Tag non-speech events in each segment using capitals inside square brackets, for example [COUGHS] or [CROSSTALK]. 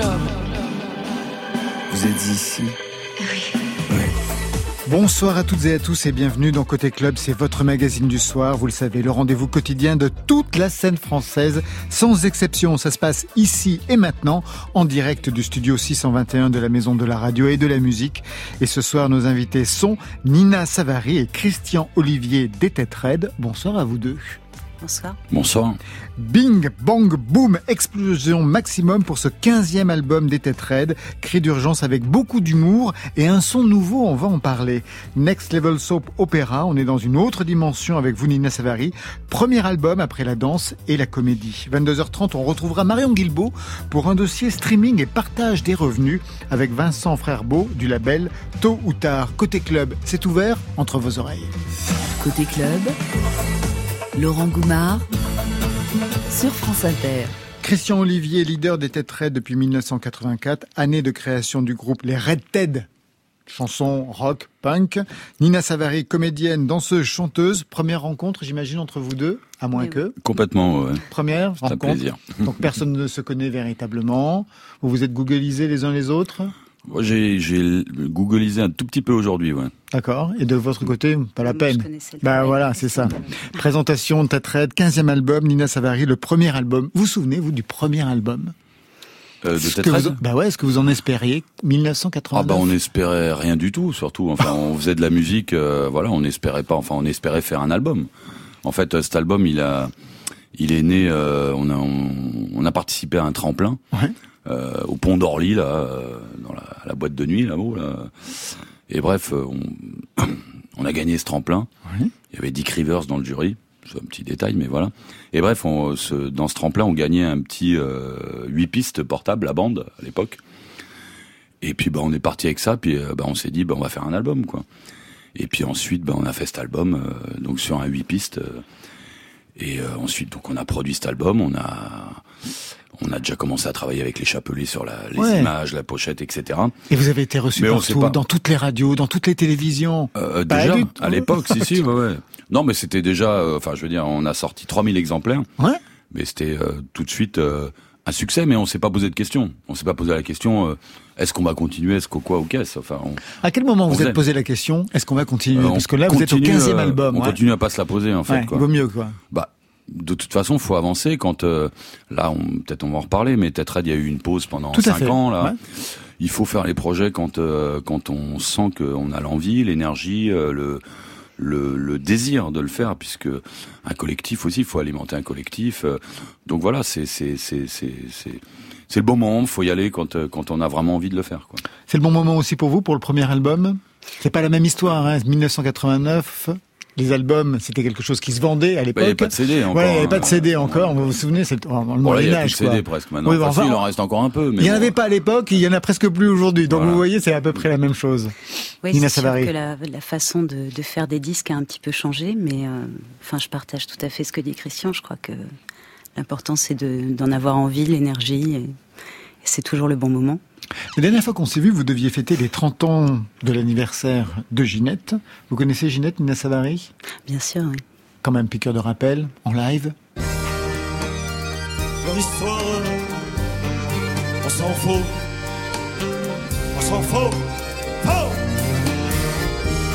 club. Vous êtes ici Oui. Bonsoir à toutes et à tous et bienvenue dans Côté Club, c'est votre magazine du soir, vous le savez, le rendez-vous quotidien de toute la scène française, sans exception, ça se passe ici et maintenant, en direct du studio 621 de la Maison de la Radio et de la Musique. Et ce soir, nos invités sont Nina Savary et Christian Olivier des Bonsoir à vous deux. Bonsoir. Bonsoir. Bing, bang, boom, explosion maximum pour ce 15e album des Têtes Red. Cri d'urgence avec beaucoup d'humour et un son nouveau, on va en parler. Next Level Soap Opera, on est dans une autre dimension avec vous Nina Savary. Premier album après la danse et la comédie. 22h30, on retrouvera Marion Guilbeault pour un dossier streaming et partage des revenus avec Vincent Frères-Beau du label Tôt ou Tard. Côté club, c'est ouvert entre vos oreilles. Côté club Laurent Goumard sur France Inter. Christian Olivier, leader des Têtes Red depuis 1984, année de création du groupe Les Red Ted, chanson rock, punk. Nina Savary, comédienne, danseuse, chanteuse. Première rencontre, j'imagine, entre vous deux, à moins que. Complètement, ouais. Première rencontre. Un plaisir. Donc personne ne se connaît véritablement. Vous vous êtes googlisés les uns les autres moi, j'ai, j'ai googlisé un tout petit peu aujourd'hui, ouais. D'accord. Et de votre côté, pas la peine. Bah voilà, c'est ça. Présentation de Tatred, 15e album, Nina Savary, le premier album. Vous vous souvenez, vous, du premier album? Euh, de Tatred Bah ouais, est-ce que vous en espériez 1989 Ah bah on espérait rien du tout, surtout. Enfin, on faisait de la musique, euh, voilà, on espérait pas. Enfin, on espérait faire un album. En fait, cet album, il a, il est né. Euh, on a, on, on, a participé à un tremplin. Ouais. Euh, au pont d'Orly, là, euh, dans la, la, boîte de nuit, là-haut. Là. Et bref, euh, on, [COUGHS] on, a gagné ce tremplin. Oui. Il y avait Dick Rivers dans le jury. C'est un petit détail, mais voilà. Et bref, on, ce, dans ce tremplin, on gagnait un petit euh, 8 pistes portables à bande à l'époque. Et puis, bah, on est parti avec ça. Puis, bah, on s'est dit, bah, on va faire un album, quoi. Et puis ensuite, bah, on a fait cet album, euh, donc sur un 8 pistes. et ensuite, donc, on a produit cet album. On a on a déjà commencé à travailler avec les chapelets sur la, les Ouais. images, la pochette, etc. Et vous avez été reçu partout, dans toutes les radios, dans toutes les télévisions. Euh, déjà, du à l'époque, si, si, [LAUGHS] ouais, ouais. Non, mais c'était déjà, euh, enfin, je veux dire, on a sorti 3000 exemplaires, Ouais. mais c'était euh, tout de suite un succès, mais on s'est pas posé de questions. On s'est pas posé la question, est-ce qu'on va continuer, est-ce qu'au quoi ou qu'est-ce Enfin, on, À quel moment vous êtes posé la question Est-ce qu'on va continuer? On Parce que là, vous êtes au continue, 15e euh, album. On continue à pas se la poser, en fait. Quoi. il vaut mieux, quoi. Bah, de toute façon, faut avancer. Quand euh, là, peut-être on va en reparler, mais peut-être il y a eu une pause pendant Tout à cinq fait. ans là. Ouais. Il faut faire les projets quand euh, quand on sent qu'on a l'envie, l'énergie, euh, le, le le désir de le faire, puisque un collectif aussi, il faut alimenter un collectif. donc voilà, c'est c'est c'est c'est le bon moment. Faut y aller quand quand on a vraiment envie de le faire. Quoi. C'est le bon moment aussi pour vous, pour le premier album? C'est pas la même histoire, hein 1989. Les albums, c'était quelque chose qui se vendait à Bah, Il n'y avait l'époque. pas de CD encore. Voilà, il n'y avait pas hein. de CD encore. Vous vous souvenez, c'est dans le là, il y a plus de CD presque maintenant. Oui, Enfin, il en reste encore un peu. Mais Il n'y en avait pas à l'époque, il y en a presque plus aujourd'hui. Donc Voilà. vous voyez, c'est à peu près la même chose. Oui, Nina Savary. que la, la façon de, de faire des disques a un petit peu changé, mais euh, enfin, je partage tout à fait ce que dit Christian. Je crois que l'important c'est de- d'en avoir envie, l'énergie, et, et c'est toujours le bon moment. La dernière fois qu'on s'est vu, vous deviez fêter les 30 ans de l'anniversaire de Ginette. Vous connaissez Ginette, Nina Savary? Bien sûr, oui. Quand même, piqueur de rappel, en live. Leur histoire, on s'en fout. On s'en fout. Oh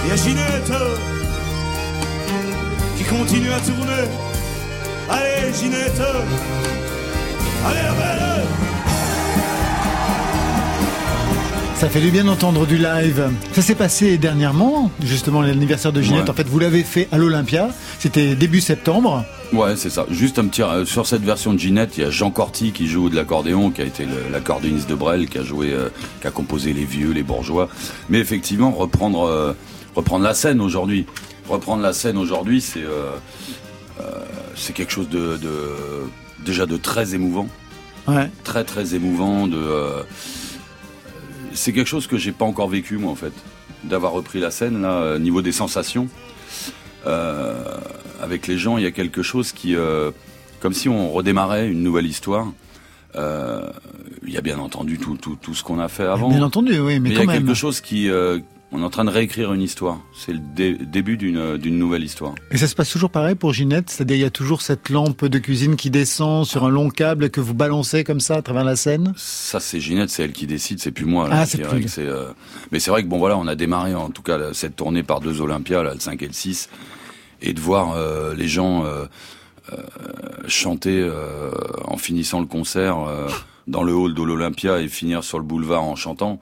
Il y a Ginette qui continue à tourner. Allez, Ginette Allez, la belle Ça fait du bien d'entendre du live. Ça s'est passé dernièrement, justement l'anniversaire de Ginette. Ouais. En fait, vous l'avez fait à l'Olympia. C'était début septembre. Ouais, c'est ça. Juste un petit euh, sur cette version de Ginette, il y a Jean Corty qui joue de l'accordéon, qui a été l'accordéoniste de Brel, qui a joué, euh, qui a composé les vieux, les bourgeois. Mais effectivement, reprendre euh, reprendre la scène aujourd'hui, reprendre la scène aujourd'hui, c'est c'est quelque chose de, de déjà de très émouvant, Ouais. très très émouvant. De c'est quelque chose que j'ai pas encore vécu moi en fait, d'avoir repris la scène là, euh, niveau des sensations. Euh, avec les gens, il y a quelque chose qui, euh, comme si on redémarrait une nouvelle histoire. Euh, il y a bien entendu tout, tout, tout ce qu'on a fait avant. Bien entendu, oui, mais Mais il y quand a même. quelque chose qui, On est en train de réécrire une histoire. C'est le début d'une nouvelle histoire. Et ça se passe toujours pareil pour Ginette? C'est-à-dire il y a toujours cette lampe de cuisine qui descend sur un long câble que vous balancez comme ça à travers la scène? Ça c'est Ginette, c'est elle qui décide, c'est plus moi. Là, ah, c'est plus. Euh... Mais c'est vrai que bon voilà, on a démarré en tout cas cette tournée par deux Olympias, là, le 5 et le 6, et de voir euh, les gens euh, chanter en finissant le concert dans le hall de l'Olympia et finir sur le boulevard en chantant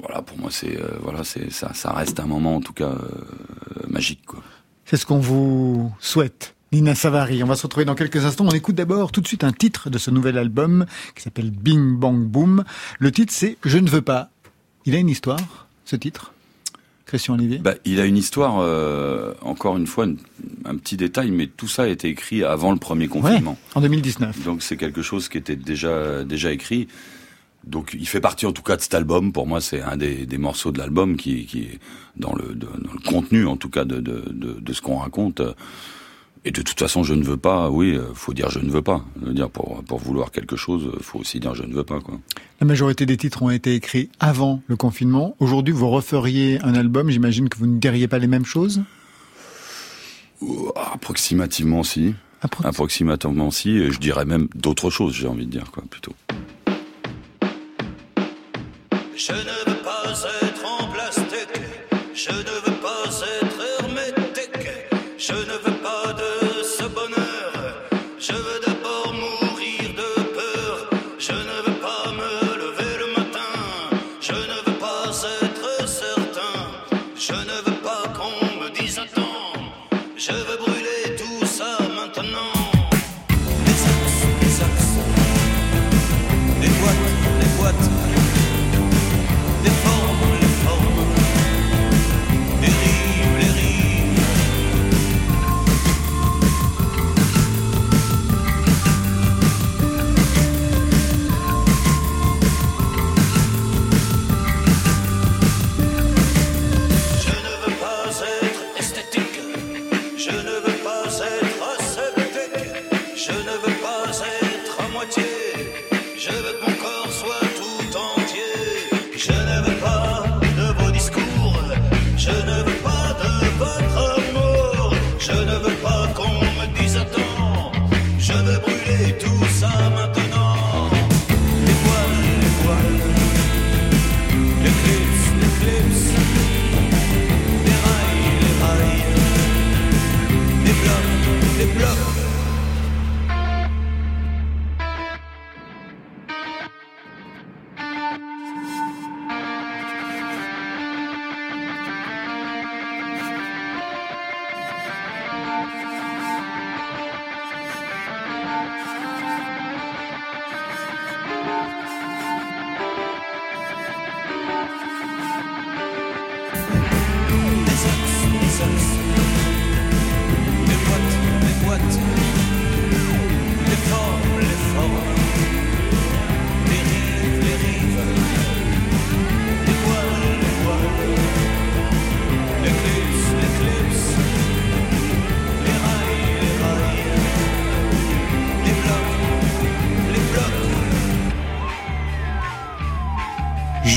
voilà, pour moi, c'est euh, voilà, c'est ça, ça reste un moment en tout cas euh, magique, quoi. C'est ce qu'on vous souhaite. Nina Savary, on va se retrouver dans quelques instants. On écoute d'abord tout de suite un titre de ce nouvel album qui s'appelle Bing Bang Boom. Le titre c'est Je ne veux pas. Il a une histoire, ce titre? Christian Olivier? Bah, Il a une histoire, euh, encore une fois, un petit détail, mais tout ça a été écrit avant le premier confinement. en 2019. Donc c'est quelque chose qui était déjà, déjà écrit. Donc il fait partie en tout cas de cet album. Pour moi, c'est un des, des, morceaux de l'album qui, qui est dans le, dans le contenu en tout cas de, de, de, de ce qu'on raconte. Et de toute façon, je ne veux pas. Oui, faut dire je ne veux pas. dire pour pour vouloir quelque chose, faut aussi dire je ne veux pas quoi. La majorité des titres ont été écrits avant le confinement. Aujourd'hui, vous referiez un album. J'imagine que vous ne diriez pas les mêmes choses? Approximativement si. Approximativement si. je dirais même d'autres choses. J'ai envie de dire quoi plutôt. Je ne veux pas être en plastique, je ne veux pas être hermétique, je ne veux pas de ce bonheur, je veux d'abord mourir de peur, je ne veux pas me lever le matin, je ne veux pas être certain, je ne veux pas qu'on me dise attends, je veux brûler tout ça maintenant.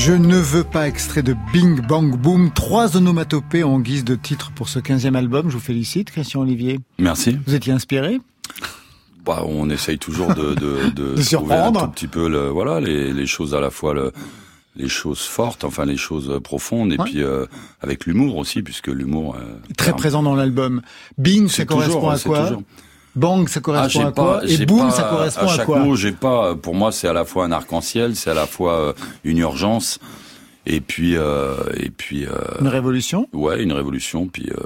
Je ne veux pas extrait de Bing Bang Boom, trois onomatopées en guise de titre pour ce 15e album. Je vous félicite, Christian Olivier. Merci. Vous étiez inspiré bah, on essaye toujours de, de, [LAUGHS] de, de surprendre un tout petit peu le, voilà, les, les choses à la fois le, les choses fortes, enfin les choses profondes, et puis euh, avec l'humour aussi, puisque l'humour euh, très présent dans l'album. Bing, ça correspond à quoi toujours... Bang, ça correspond ah, à quoi Et boom, ça correspond à, chaque quoi mot, j'ai pas. Pour moi, c'est à la fois un arc-en-ciel, c'est à la fois euh, une urgence, et puis euh, et puis euh, une révolution. Ouais, une révolution, puis euh,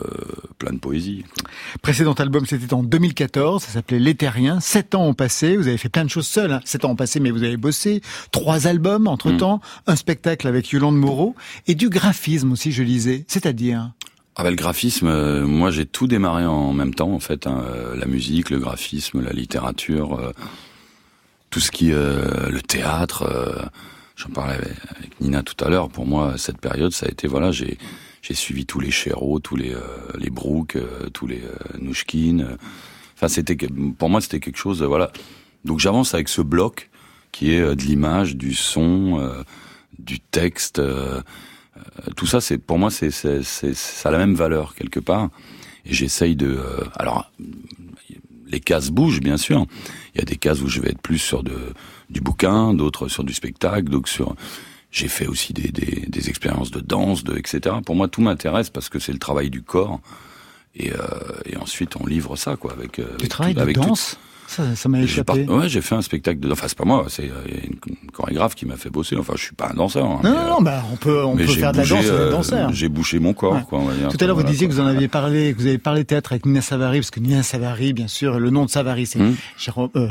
plein de poésie. Quoi. Précédent album, c'était en 2014, ça s'appelait L'Éthérien. Sept ans ont passé, vous avez fait plein de choses seul. Hein. Sept ans ont passé, mais vous avez bossé. Trois albums entre temps, mm. un spectacle avec Yolande Moreau et du graphisme aussi, je lisais. C'est-à-dire ah bah, le graphisme, euh, moi j'ai tout démarré en même temps en fait, hein, euh, la musique, le graphisme, la littérature, euh, tout ce qui, le théâtre. J'en parlais avec Nina tout à l'heure. Pour moi, cette période, ça a été voilà, j'ai j'ai suivi tous les Chéreaux, tous les les Brook, tous les Nouchkine. Enfin, c'était pour moi c'était quelque chose. voilà. Donc j'avance avec ce bloc qui est de l'image, du son, du texte Euh, tout ça, c'est pour moi, c'est ça a la même valeur quelque part. Et j'essaye de. euh, alors, les cases bougent bien sûr. Il y a des cases où je vais être plus sur de du bouquin, d'autres sur du spectacle, d'autres sur. J'ai fait aussi des, des, des expériences de danse, de etc. Pour moi, tout m'intéresse parce que c'est le travail du corps. Et, euh, et ensuite, on livre ça, quoi, avec. euh, avec travail tout- de avec tout- danse? Ça, ça m'a échappé. par- Ouais, j'ai fait un spectacle de. Enfin, c'est pas moi, c'est euh, une, chorégraphe qui m'a fait bosser. Enfin, je suis pas un danseur. hein, Non, mais, non, euh, non, bah, on peut, on peut faire de la danse euh, danseur. J'ai bouché mon corps, Ouais. quoi. On va dire. Tout à l'heure, vous Voilà, disiez quoi. que vous en aviez parlé, que vous avez parlé théâtre avec Nina Savary, parce que Nina Savary, bien sûr, le nom de Savary, c'est Hmm. Jérôme, euh,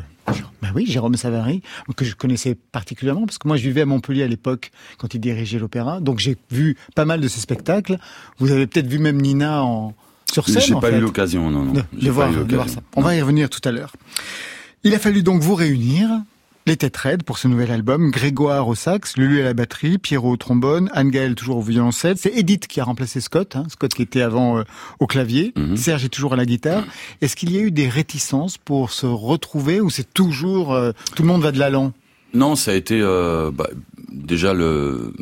bah oui, Jérôme Savary, que je connaissais particulièrement, parce que moi, je vivais à Montpellier à l'époque, quand il dirigeait l'opéra. Donc, j'ai vu pas mal de ses spectacles. Vous avez peut-être vu même Nina en, sur scène, J'ai pas fait. eu l'occasion, non, non. de, voir, de ça. On va y revenir tout à l'heure. Il a fallu donc vous réunir, les Têtes Raides, pour ce nouvel album. Grégoire au sax, Lulu à la batterie, Pierrot au trombone, Anne-Gaëlle toujours au violoncelle. C'est Edith qui a remplacé Scott, hein, Scott qui était avant euh, au clavier. Mhm. Serge est toujours à la guitare. Est-ce qu'il y a eu des réticences pour se retrouver ou c'est toujours euh, tout le monde va de l'allant? Non, ça a été euh, bah, déjà le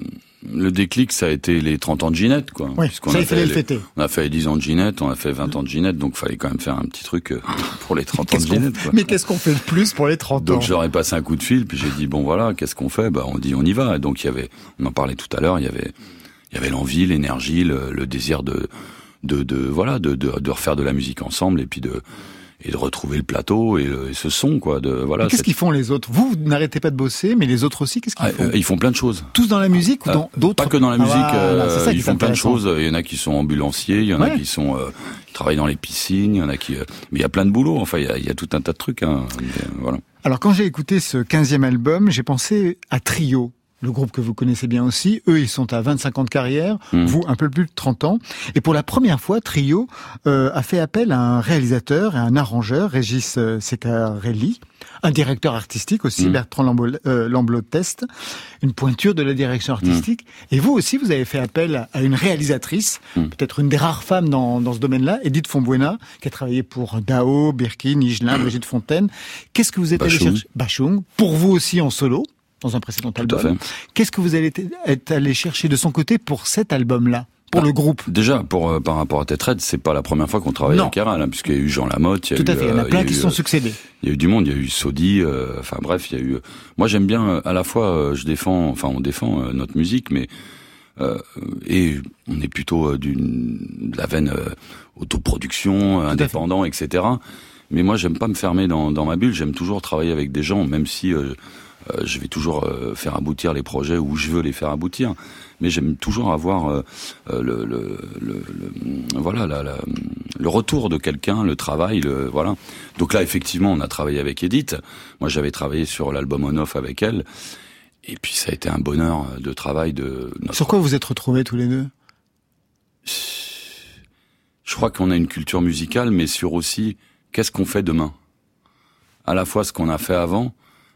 le déclic, ça a été les 30 ans de Ginette, quoi. Oui, Puisqu'on ça a il fallait fait le les- fêter. On a fait les 10 ans de Ginette, on a fait 20 ans de Ginette, donc fallait quand même faire un petit truc euh, pour les 30 ans de Ginette, quoi. Mais qu'est-ce qu'on fait de plus pour les 30 ans Donc j'aurais passé un coup de fil, puis j'ai dit bon voilà, qu'est-ce qu'on fait? Bah on dit on y va. Et donc il y avait, on en parlait tout à l'heure, il y avait, il y avait l'envie, l'énergie, le, le désir de, de, de voilà, de, de, de refaire de la musique ensemble et puis de et de retrouver le plateau et, le- et ce son quoi. De voilà. Qu'est-ce qu'ils font les autres? Vous, vous n'arrêtez pas de bosser, mais les autres aussi, qu'est-ce qu'ils Ah, font? euh, ils font plein de choses. Tous dans la musique ou Euh, dans d'autres Pas que dans la Ah, musique, euh, ça ils font plein de choses. Il y en a qui sont ambulanciers, il y en a qui sont euh, qui travaillent dans les piscines, il y en a qui. euh, mais il y a plein de boulot. Enfin, il y a, il y a tout un tas de trucs. Hein, euh, voilà. Alors quand j'ai écouté ce 15e album, j'ai pensé à Trio, le groupe que vous connaissez bien aussi. Eux, ils sont à 25 ans de carrière, Mhm. vous un peu plus de 30 ans. Et pour la première fois, Trio euh, a fait appel à un réalisateur et un arrangeur, Régis euh, Secarelli, un directeur artistique aussi, Mhm. Bertrand euh, Lamblot-Test, une pointure de la direction artistique. Et vous aussi, vous avez fait appel à une réalisatrice, peut-être une des rares femmes dans, dans ce domaine-là, Edith Fonbuena, qui a travaillé pour Dao, Birkin, Higelin, Brigitte Fontaine. Qu'est-ce que vous êtes allé chercher? Bachung, pour vous aussi en solo, dans un précédent album. Qu'est-ce que vous allez être- allé chercher de son côté pour cet album-là, pour Bah, le groupe? Déjà, pour euh, par rapport à Tête Red, c'est pas la première fois qu'on travaille Non. avec Caral, hein, puisqu'il y a eu Jean Lamotte, il y a Tout à eu, fait, il y en a euh, plein qui eu, sont euh, succédés. Il y a eu du monde, il y a eu euh, enfin bref, il y a eu. Moi, j'aime bien à la fois, je défends, enfin on défend notre musique, mais euh, et on est plutôt d'une de la veine autoproduction, indépendant, etc. Mais moi, j'aime pas me fermer dans, dans ma bulle. J'aime toujours travailler avec des gens, même si je vais toujours euh, faire aboutir les projets où je veux les faire aboutir. Mais j'aime toujours avoir euh, euh, le, le, le, le- voilà la, la- le retour de quelqu'un, le travail, le voilà. Donc là, effectivement, on a travaillé avec Edith. Moi, j'avais travaillé sur l'album On Off avec elle. Et puis, ça a été un bonheur de travail de notre Sur quoi vous êtes retrouvés tous les deux? Je crois qu'on a une culture musicale, mais sur aussi qu'est-ce qu'on fait demain? À la fois ce qu'on a fait avant,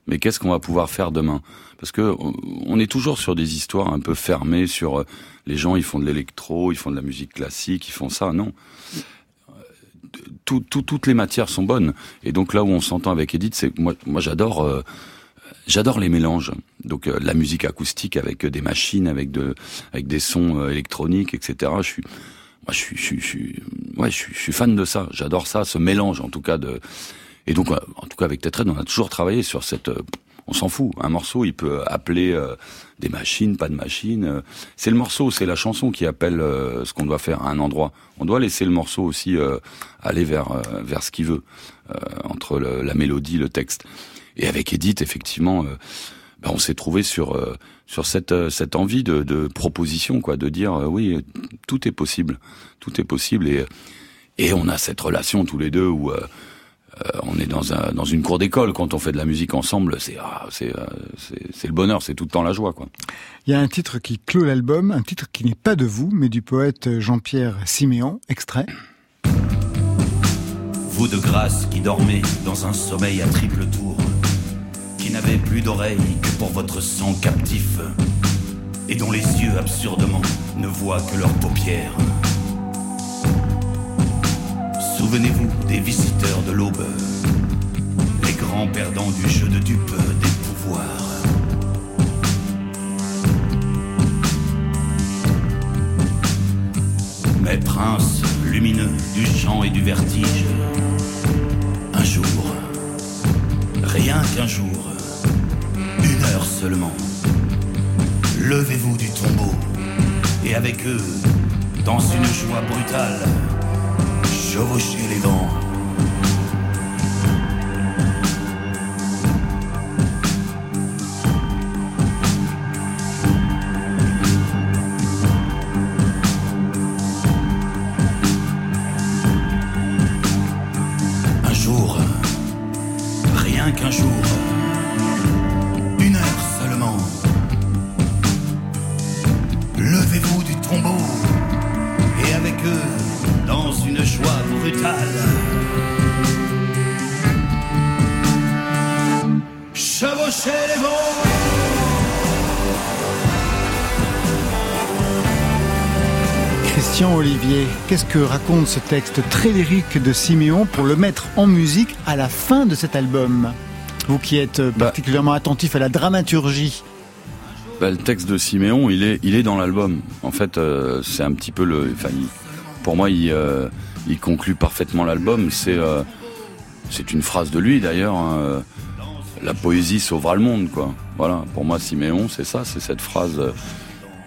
mais qu'est-ce qu'on va pouvoir faire demain? Parce que on- est toujours sur des histoires un peu fermées sur euh, les gens, ils font de l'électro, ils font de la musique classique, ils font ça. Non. Tout, tout- toutes les matières sont bonnes. Et donc là où on s'entend avec Edith, c'est que moi, moi j'adore, euh, j'adore les mélanges. Donc euh, la musique acoustique avec euh, des machines, avec de, avec des sons euh, électroniques, etc. Je suis, moi, je suis, je suis, je suis, ouais, je suis, je suis fan de ça. J'adore ça, ce mélange, en tout cas de. Et donc, euh, en tout cas, avec Tetrad, on a toujours travaillé sur cette. euh, on s'en fout. Un morceau, il peut appeler euh, des machines, pas de machines. euh, C'est le morceau, c'est la chanson qui appelle euh, ce qu'on doit faire à un endroit. On doit laisser le morceau aussi euh, aller vers vers ce qu'il veut entre le- la mélodie, le texte. Et avec Edith, effectivement, ben, on s'est trouvé sur sur cette cette envie de, de proposition, quoi, de dire oui, tout est possible, tout est possible, et et on a cette relation tous les deux où on est dans un dans une cour d'école quand on fait de la musique ensemble, c'est ah, c'est euh, c'est c'est le bonheur, c'est tout le temps la joie, quoi. Il y a un titre qui clôt l'album, un titre qui n'est pas de vous, mais du poète Jean-Pierre Siméon, extrait. Vous de grâce qui dormez dans un sommeil à triple tour, qui n'avez plus d'oreilles que pour votre sang captif, et dont les yeux absurdement ne voient que leurs paupières. Souvenez-vous des visiteurs de l'aube, les grands perdants du jeu de dupes des pouvoirs. Mes princes lumineux du chant et du vertige. Un jour, rien qu'un jour, une heure seulement, levez-vous du tombeau et avec eux, dans une joie brutale, chevauchez les vents. Que raconte ce texte très lyrique de Siméon pour le mettre en musique à la fin de cet album Vous qui êtes euh, Bah. particulièrement attentif à la dramaturgie. Bah, le texte de Siméon, il est, il est dans l'album. En fait, euh, c'est un petit peu le. Enfin, il- pour moi, il, euh, il conclut parfaitement l'album. C'est, euh, c'est une phrase de lui d'ailleurs. hein, la poésie sauvera le monde, quoi. Voilà. Pour moi, Siméon, c'est ça. C'est cette phrase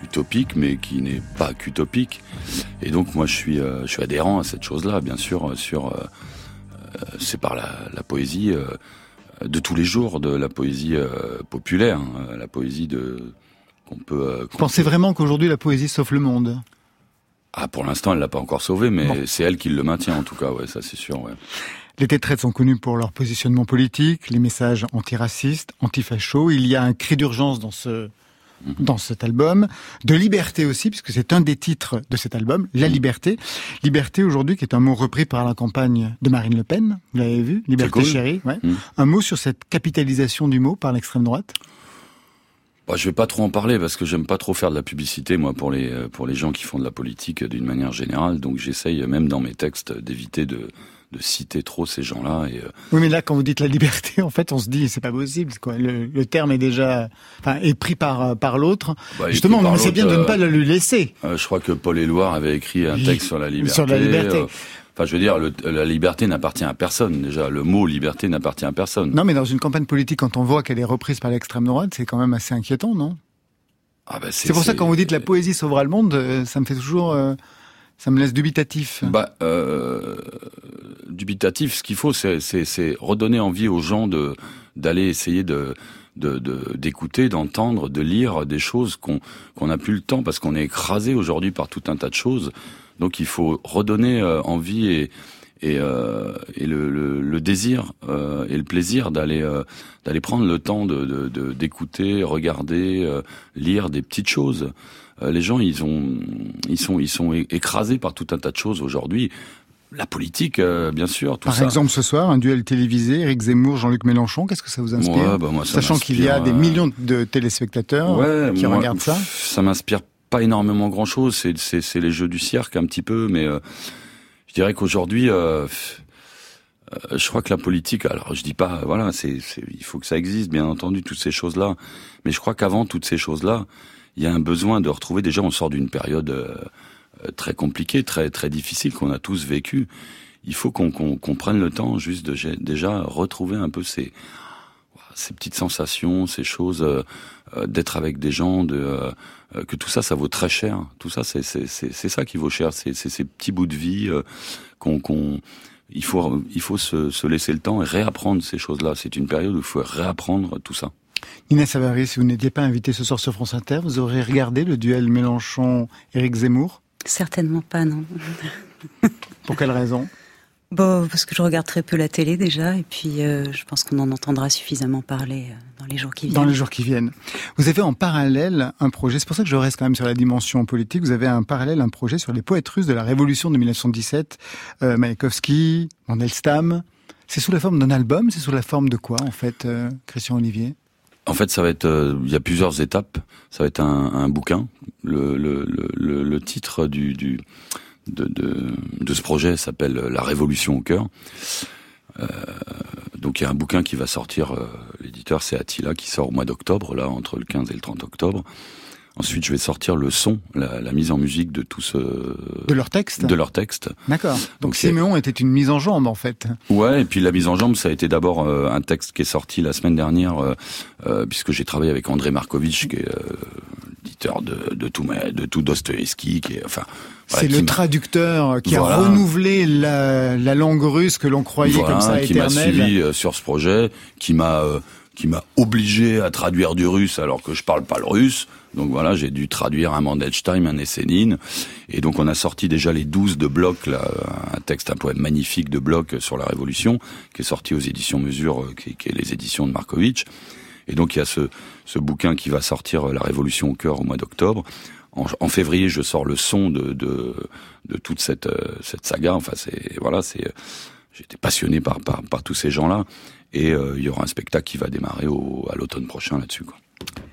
utopique, mais qui n'est pas qu'utopique. Et donc, moi, je suis, euh, je suis adhérent à cette chose-là, bien sûr. euh, Sur, euh, c'est par la, la poésie. de tous les jours, de la poésie populaire, hein, la poésie de qu'on peut. Vous qu'on pensez peut- vraiment qu'aujourd'hui la poésie sauve le monde? Ah, pour l'instant, elle l'a pas encore sauvé, mais Bon. c'est elle qui le maintient en tout cas. Ouais, ça c'est sûr. Ouais. Les tétraites sont connus pour leur positionnement politique, les messages antiracistes, antifachos. Il y a un cri d'urgence dans ce. Dans cet album, de liberté aussi, puisque c'est un des titres de cet album, La Mhm. liberté. Liberté aujourd'hui, qui est un mot repris par la campagne de Marine Le Pen, vous l'avez vu, Liberté cool. chérie. Ouais. Mhm. Un mot sur cette capitalisation du mot par l'extrême droite? Bah, je vais pas trop en parler parce que j'aime pas trop faire de la publicité moi pour les euh, pour les gens qui font de la politique euh, d'une manière générale. Donc j'essaye euh, même dans mes textes d'éviter de de citer trop ces gens-là et euh, Oui, mais là, quand vous dites la liberté, [LAUGHS] en fait, on se dit, c'est pas possible, quoi. Le, le terme est déjà, enfin, est pris par, par l'autre. bah, Justement, mais c'est bien de ne pas euh, le lui laisser. euh, je crois que Paul Éluard avait écrit un texte sur la liberté. sur la liberté. euh, Enfin, je veux dire, le- la liberté n'appartient à personne. Déjà, le mot liberté n'appartient à personne. Non, mais dans une campagne politique, quand on voit qu'elle est reprise par l'extrême droite, c'est quand même assez inquiétant, non? Ah, bah, C'est pour ça que quand vous dites la poésie sauvera le monde, euh, ça me fait toujours, euh, ça me laisse dubitatif. Bah, euh, dubitatif, ce qu'il faut, c'est, redonner envie aux gens de d'aller essayer de de, de- d'écouter, d'entendre, de lire des choses qu'on qu'on n'a plus le temps parce qu'on est écrasé aujourd'hui par tout un tas de choses. Donc il faut redonner euh, envie et et, euh, et le, le, le désir euh, et le plaisir d'aller euh, d'aller prendre le temps de, de, de- d'écouter, regarder, euh, lire des petites choses. Euh, les gens, ils ont, ils sont, ils sont é- écrasés par tout un tas de choses aujourd'hui. La politique, euh, bien sûr, tout Par ça. exemple, ce soir, un duel télévisé, Eric Zemmour, Jean-Luc Mélenchon, qu'est-ce que ça vous inspire Ouais, bah, moi, ça Sachant qu'il y a des euh, millions de téléspectateurs Ouais, qui moi, regardent ça. Ça m'inspire pas énormément grand chose. C'est, c'est, c'est les jeux du cirque un petit peu, mais euh, je dirais qu'aujourd'hui, euh, je crois que la politique. Alors, je dis pas, voilà, c'est, c'est, il faut que ça existe, bien entendu, toutes ces choses-là. Mais je crois qu'avant toutes ces choses-là, il y a un besoin de retrouver. Déjà, on sort d'une période euh, euh, très compliquée, très, très difficile qu'on a tous vécu. Il faut qu'on, qu'on, qu'on prenne le temps juste de déjà retrouver un peu ces ces petites sensations, ces choses, euh, euh, d'être avec des gens, de euh, euh, que tout ça, ça vaut très cher. Tout ça, c'est ça qui vaut cher. C'est ces petits bouts de vie qu'on qu'on il faut il faut se, se laisser le temps et réapprendre ces choses-là. C'est une période où il faut réapprendre tout ça. Inès Savary, si vous n'étiez pas invité ce soir sur France Inter, vous aurez regardé le duel Mélenchon-Éric Zemmour? Certainement pas, non. [LAUGHS] Pour quelle raison? Bon, parce que je regarde très peu la télé déjà, et puis euh, je pense qu'on en entendra suffisamment parler euh, dans les jours qui viennent. Dans les jours qui viennent. Vous avez en parallèle un projet, c'est pour ça que je reste quand même sur la dimension politique, vous avez un parallèle, un projet sur les poètes russes de la Révolution de 1917, euh, Mayakovsky, Mandelstam. C'est sous la forme d'un album, c'est sous la forme de quoi en fait, euh, Christian Olivier? En fait, ça va être, euh, il y a plusieurs étapes. Ça va être un, un bouquin. Le, le, le, le, le titre du, du de, de, de ce projet s'appelle La Révolution au cœur. Euh, donc il y a un bouquin qui va sortir. euh, L'éditeur c'est Attila qui sort au mois d'octobre, là entre le 15 et le 30 octobre. Ensuite, je vais sortir le son, la, la mise en musique de tout ce De leur texte de leur texte. D'accord. Donc, Donc, Siméon était une mise en jambe, en fait. Ouais, et puis la mise en jambe, ça a été d'abord euh, un texte qui est sorti la semaine dernière, euh, euh, puisque j'ai travaillé avec André Markovitch, qui est éditeur de, de tout, de tout Dostoevsky, qui est, enfin, C'est le traducteur qui Voilà. a renouvelé la, la langue russe que l'on croyait voilà, comme ça qui m'a éternelle. suivi sur ce projet, qui m'a qui m'a obligé à traduire du russe alors que je parle pas le russe. Donc voilà, j'ai dû traduire un Mandelstam, un Essénine. Et donc on a sorti déjà les 12 de Bloch, là, un texte, un poème magnifique de Bloch sur la Révolution, qui est sorti aux éditions Mesure, euh, qui, est les éditions de Markovitch. Et donc il y a ce, ce bouquin qui va sortir, euh, La Révolution au cœur, au mois d'octobre. En, en février, je sors le son de, de, de toute cette, euh, cette saga. Enfin, c'est voilà, c'est j'étais passionné par, par, par tous ces gens-là. Et euh, il y aura un spectacle qui va démarrer au, à l'automne prochain là-dessus.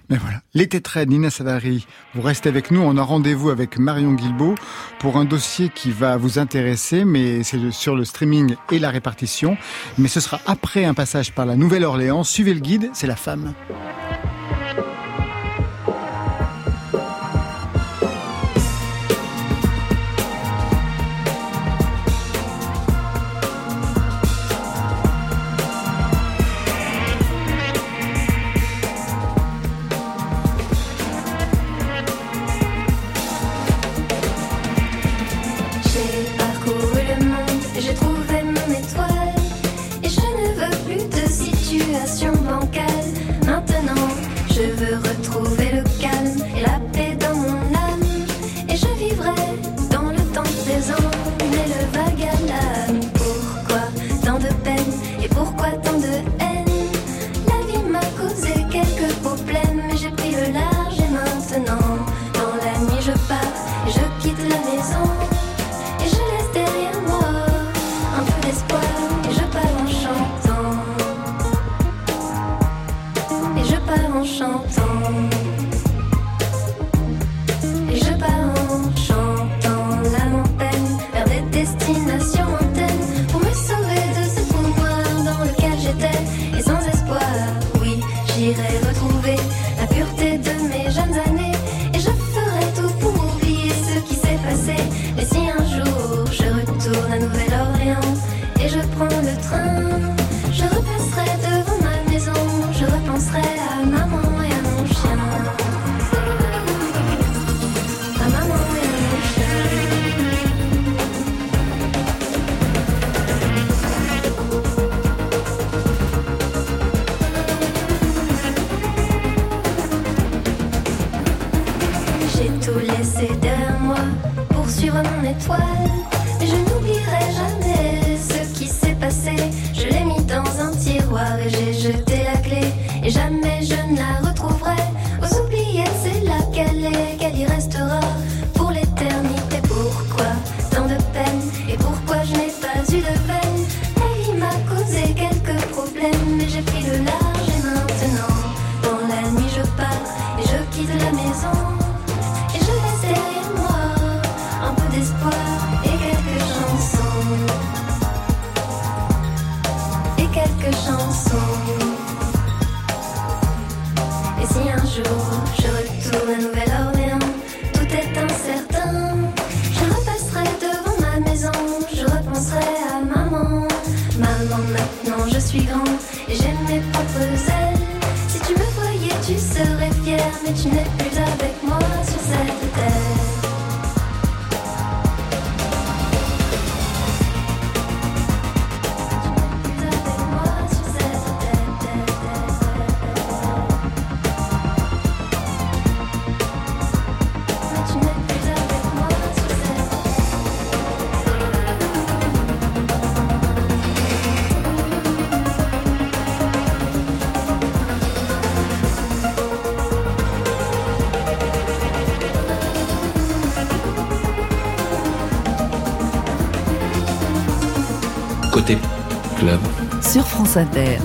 Mais voilà, l'été trade, Nina Savary, vous restez avec nous. On a rendez-vous avec Marion Guilbault pour un dossier qui va vous intéresser, mais c'est sur le streaming et la répartition. Mais ce sera après un passage par la Nouvelle-Orléans. Suivez le guide, c'est la femme. Maintenant je suis grand et j'ai mes propres ailes. Si tu me voyais, tu serais fier, mais tu n'es plus avec France Inter.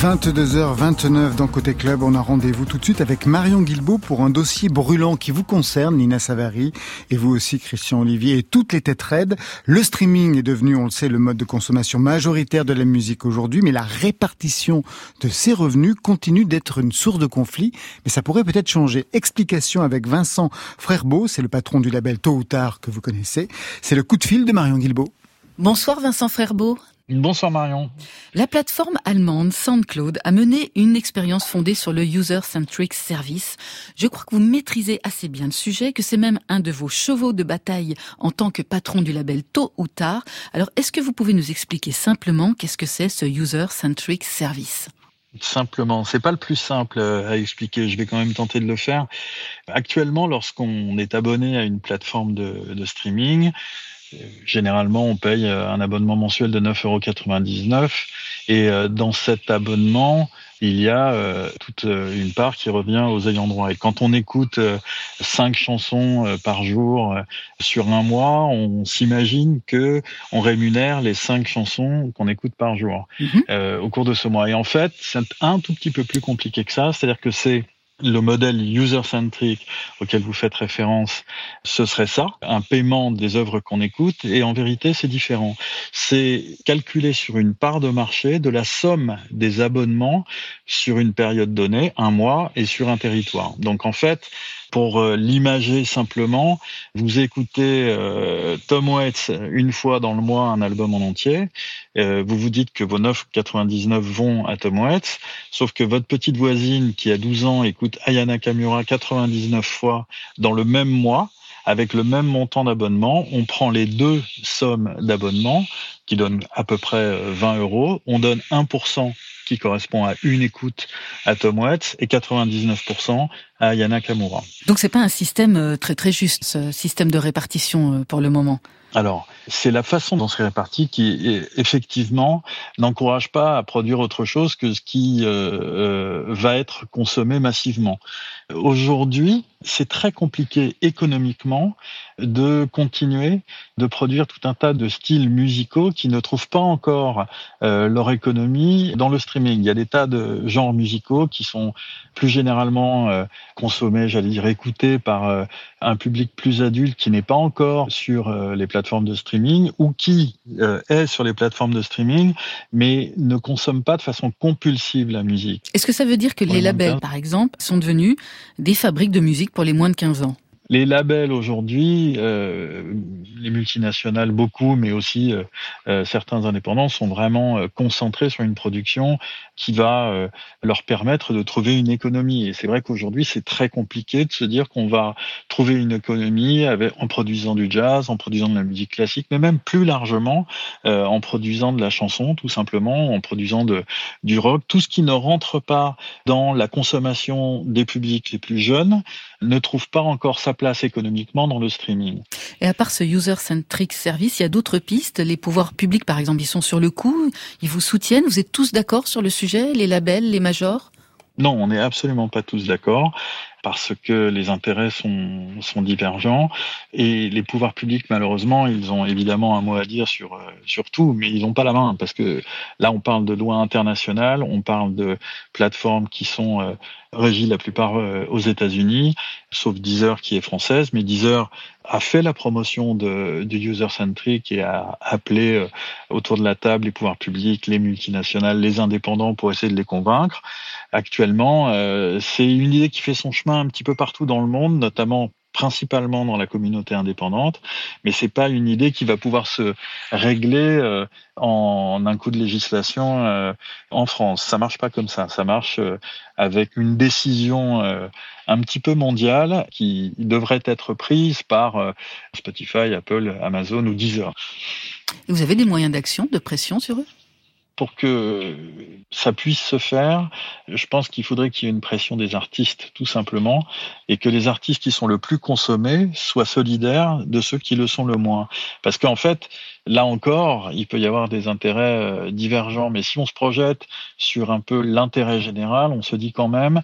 22h29 dans Côté Club, on a rendez-vous tout de suite avec Marion Guilbault pour un dossier brûlant qui vous concerne, Nina Savary, et vous aussi, Christian Olivier, et toutes les têtes raides. Le streaming est devenu, on le sait, le mode de consommation majoritaire de la musique aujourd'hui, mais la répartition de ces revenus continue d'être une source de conflit, mais ça pourrait peut-être changer. Explication avec Vincent Frerbeau, c'est le patron du label Tôt ou Tard que vous connaissez. C'est le coup de fil de Marion Guilbault. Bonsoir Vincent Frerbeau. Bonsoir Marion. La plateforme allemande SoundCloud a mené une expérience fondée sur le User-Centric Service. Je crois que vous maîtrisez assez bien le sujet, que c'est même un de vos chevaux de bataille en tant que patron du label Tôt ou Tard. Alors, est-ce que vous pouvez nous expliquer simplement qu'est-ce que c'est ce User-Centric Service? Simplement, c'est pas le plus simple euh, à expliquer. Je vais quand même tenter de le faire. Actuellement, lorsqu'on est abonné à une plateforme de, de streaming, Généralement, on paye euh, un abonnement mensuel de 9,99 euros. Et euh, dans cet abonnement, il y a euh, toute une part qui revient aux ayants droit. Et quand on écoute cinq chansons par jour sur un mois, on s'imagine que on rémunère les cinq chansons qu'on écoute par jour mhm. au cours de ce mois. Et en fait, c'est un tout petit peu plus compliqué que ça. C'est-à-dire que c'est le modèle user-centric auquel vous faites référence, ce serait ça, un paiement des œuvres qu'on écoute, et en vérité, c'est différent. C'est calculé sur une part de marché de la somme des abonnements sur une période donnée, un mois, et sur un territoire. Donc en fait, pour euh, l'imager simplement, vous écoutez euh, Tom Waits une fois dans le mois un album en entier, euh, vous vous dites que vos 9,99 vont à Tom Waits, sauf que votre petite voisine qui a 12 ans écoute Ayana Kamura 99 fois dans le même mois, avec le même montant d'abonnement, on prend les deux sommes d'abonnement qui donnent à peu près 20 euros, on donne 1% qui correspond à une écoute à Tom Waits et 99% à Yana Kamura. Donc c'est pas un système euh, très très juste, ce système de répartition euh, pour le moment. Alors, c'est la façon dont c'est réparti qui, effectivement, n'encourage pas à produire autre chose que ce qui euh, va être consommé massivement. Aujourd'hui, c'est très compliqué économiquement de continuer de produire tout un tas de styles musicaux qui ne trouvent pas encore euh, leur économie dans le streaming. Il y a des tas de genres musicaux qui sont plus généralement euh, consommés, j'allais dire écoutés par euh, un public plus adulte qui n'est pas encore sur les plateformes de streaming ou qui est sur les plateformes de streaming mais ne consomme pas de façon compulsive la musique. Est-ce que ça veut dire que les labels, par exemple, sont devenus des fabriques de musique pour les moins de 15 ans les labels aujourd'hui, euh, les multinationales beaucoup, mais aussi euh, euh, certains indépendants sont vraiment concentrés sur une production qui va leur permettre de trouver une économie. Et c'est vrai qu'aujourd'hui, c'est très compliqué de se dire qu'on va trouver une économie en produisant du jazz, en produisant de la musique classique, mais même plus largement en produisant de la chanson, tout simplement, en produisant du rock. Tout ce qui ne rentre pas dans la consommation des publics les plus jeunes ne trouve pas encore sa place économiquement dans le streaming. Et à part ce user-centric service, il y a d'autres pistes. Les pouvoirs publics, par exemple, ils sont sur le coup, ils vous soutiennent. Vous êtes tous d'accord sur le sujet, les labels, les majors? Non, on n'est absolument pas tous d'accord parce que les intérêts sont, divergents et les pouvoirs publics malheureusement ils ont évidemment un mot à dire sur, euh, sur tout mais ils n'ont pas la main parce que là on parle de lois internationales, on parle de plateformes qui sont euh, régies la plupart euh, aux États-Unis, sauf Deezer qui est française, mais Deezer a fait la promotion de, du user-centric et a appelé autour de la table les pouvoirs publics, les multinationales, les indépendants pour essayer de les convaincre. Actuellement, c'est une idée qui fait son chemin un petit peu partout dans le monde, notamment principalement dans la communauté indépendante, mais c'est pas une idée qui va pouvoir se régler euh, en un coup de législation euh, en France. Ça marche pas comme ça. Ça marche euh, avec une décision un petit peu mondiale qui devrait être prise par Spotify, Apple, Amazon ou Deezer. vous avez des moyens d'action, de pression sur eux? Pour que ça puisse se faire, je pense qu'il faudrait qu'il y ait une pression des artistes, tout simplement, et que les artistes qui sont le plus consommés soient solidaires de ceux qui le sont le moins. Parce qu'en fait, là encore, il peut y avoir des intérêts euh, divergents, mais si on se projette sur un peu l'intérêt général, on se dit quand même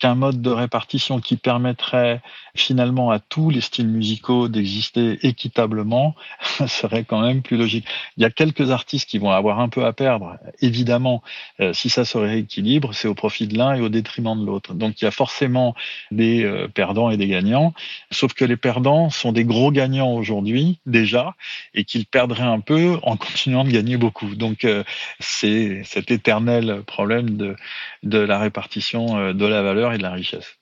qu'un mode de répartition qui permettrait finalement à tous les styles musicaux d'exister équitablement [LAUGHS] serait quand même plus logique. Il y a quelques artistes qui vont avoir un peu à perdre. Évidemment, euh, si ça se rééquilibre, c'est au profit de l'un et au détriment de l'autre. Donc il y a forcément des euh, perdants et des gagnants, sauf que les perdants sont des gros gagnants aujourd'hui déjà et qu'ils perdraient un peu en [LAUGHS] continuant de gagner beaucoup. Donc euh, c'est cet éternel problème de, de la répartition de la valeur et de la richesse.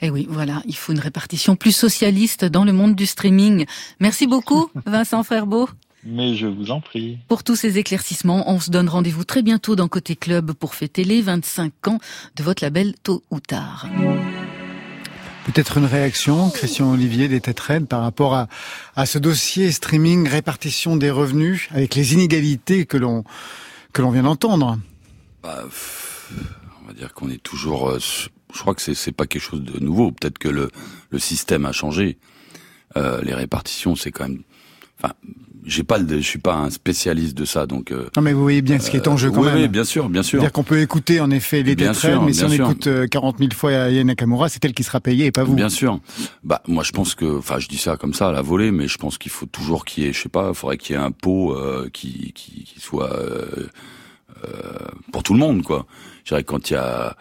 Eh oui, voilà, il faut une répartition plus socialiste dans le monde du streaming. Merci beaucoup, [LAUGHS] Vincent Frerbeau. Mais je vous en prie. Pour tous ces éclaircissements, on se donne rendez-vous très bientôt dans Côté Club pour fêter les 25 ans de votre label Tôt ou Tard. Peut-être une réaction, Christian Olivier des Têtes par rapport à, à ce dossier streaming, répartition des revenus, avec les inégalités que l'on que l'on vient d'entendre? Bah, va dire qu'on est toujours euh, je crois que c'est c'est pas quelque chose de nouveau. Peut-être que le le système a changé. Euh, les répartitions, c'est quand même. Enfin, j'ai pas le, je suis pas un spécialiste de ça, donc. Euh, non, mais vous voyez bien ce qui est en jeu quand oui, même. Oui, bien sûr, bien sûr. C'est-à-dire qu'on peut écouter en effet les détraits, mais si on sûr. écoute 40 000 fois Yann Nakamura, c'est elle qui sera payée et pas vous. Bien sûr. Bah moi je pense que, enfin je dis ça comme ça à la volée, mais je pense qu'il faut toujours qu'il y ait, je sais pas, il faudrait qu'il y ait un pot euh, qui, qui qui soit euh, pour tout le monde quoi. Je dirais que quand il y a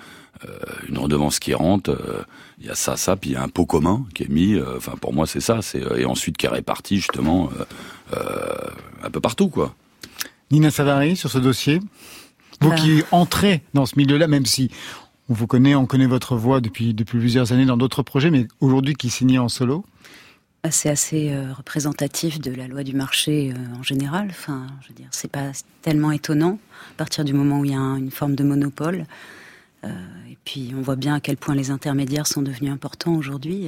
euh, une redevance qui rentre, euh, il y a ça, ça, puis il y a un pot commun qui est mis. euh, Enfin, pour moi, c'est ça. C'est et ensuite qui est réparti justement euh, euh, un peu partout, quoi. Nina Savary sur ce dossier. Vous Ben. qui entrez dans ce milieu-là, même si on vous connaît, on connaît votre voix depuis depuis plusieurs années dans d'autres projets, mais aujourd'hui qui signez en solo. C'est assez euh, représentatif de la loi du marché euh, en général. Enfin, je c'est pas tellement étonnant à partir du moment où il y a un- une forme de monopole. Euh, et puis, on voit bien à quel point les intermédiaires sont devenus importants aujourd'hui.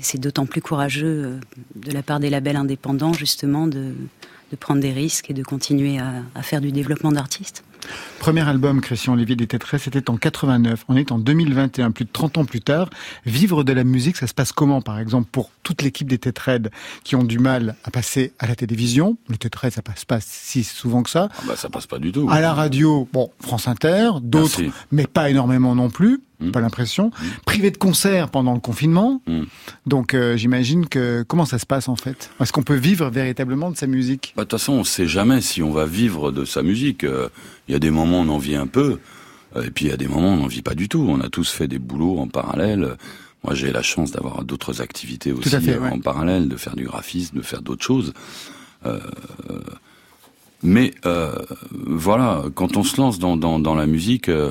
C'est d'autant plus courageux de la part des labels indépendants, justement, de, prendre des risques et de continuer à faire du développement d'artistes. Premier album, Christian Olivier des Tétrets, c'était en 89. On est en 2021, plus de 30 ans plus tard. Vivre de la musique, ça se passe comment, par exemple, pour toute l'équipe des Tétraides qui ont du mal à passer à la télévision? Le Tétred, ça passe pas si souvent que ça. Ah bah ça passe pas du tout. À la radio, bon, France Inter, d'autres, Merci. mais pas énormément non plus. Mm. Pas l'impression. Privé de concert pendant le confinement. Mm. Donc, euh, j'imagine que comment ça se passe en fait? Est-ce qu'on peut vivre véritablement de sa musique? Bah, De toute façon, on sait jamais si on va vivre de sa musique. Euh, Il y a des moments où on en vit un peu, euh, et puis il y a des moments où on n'en vit pas du tout. On a tous fait des boulots en parallèle. Moi, j'ai la chance d'avoir d'autres activités aussi fait, euh, ouais. en parallèle, de faire du graphisme, de faire d'autres choses. Euh, mais euh, voilà, quand on se lance dans, dans, dans la musique, euh,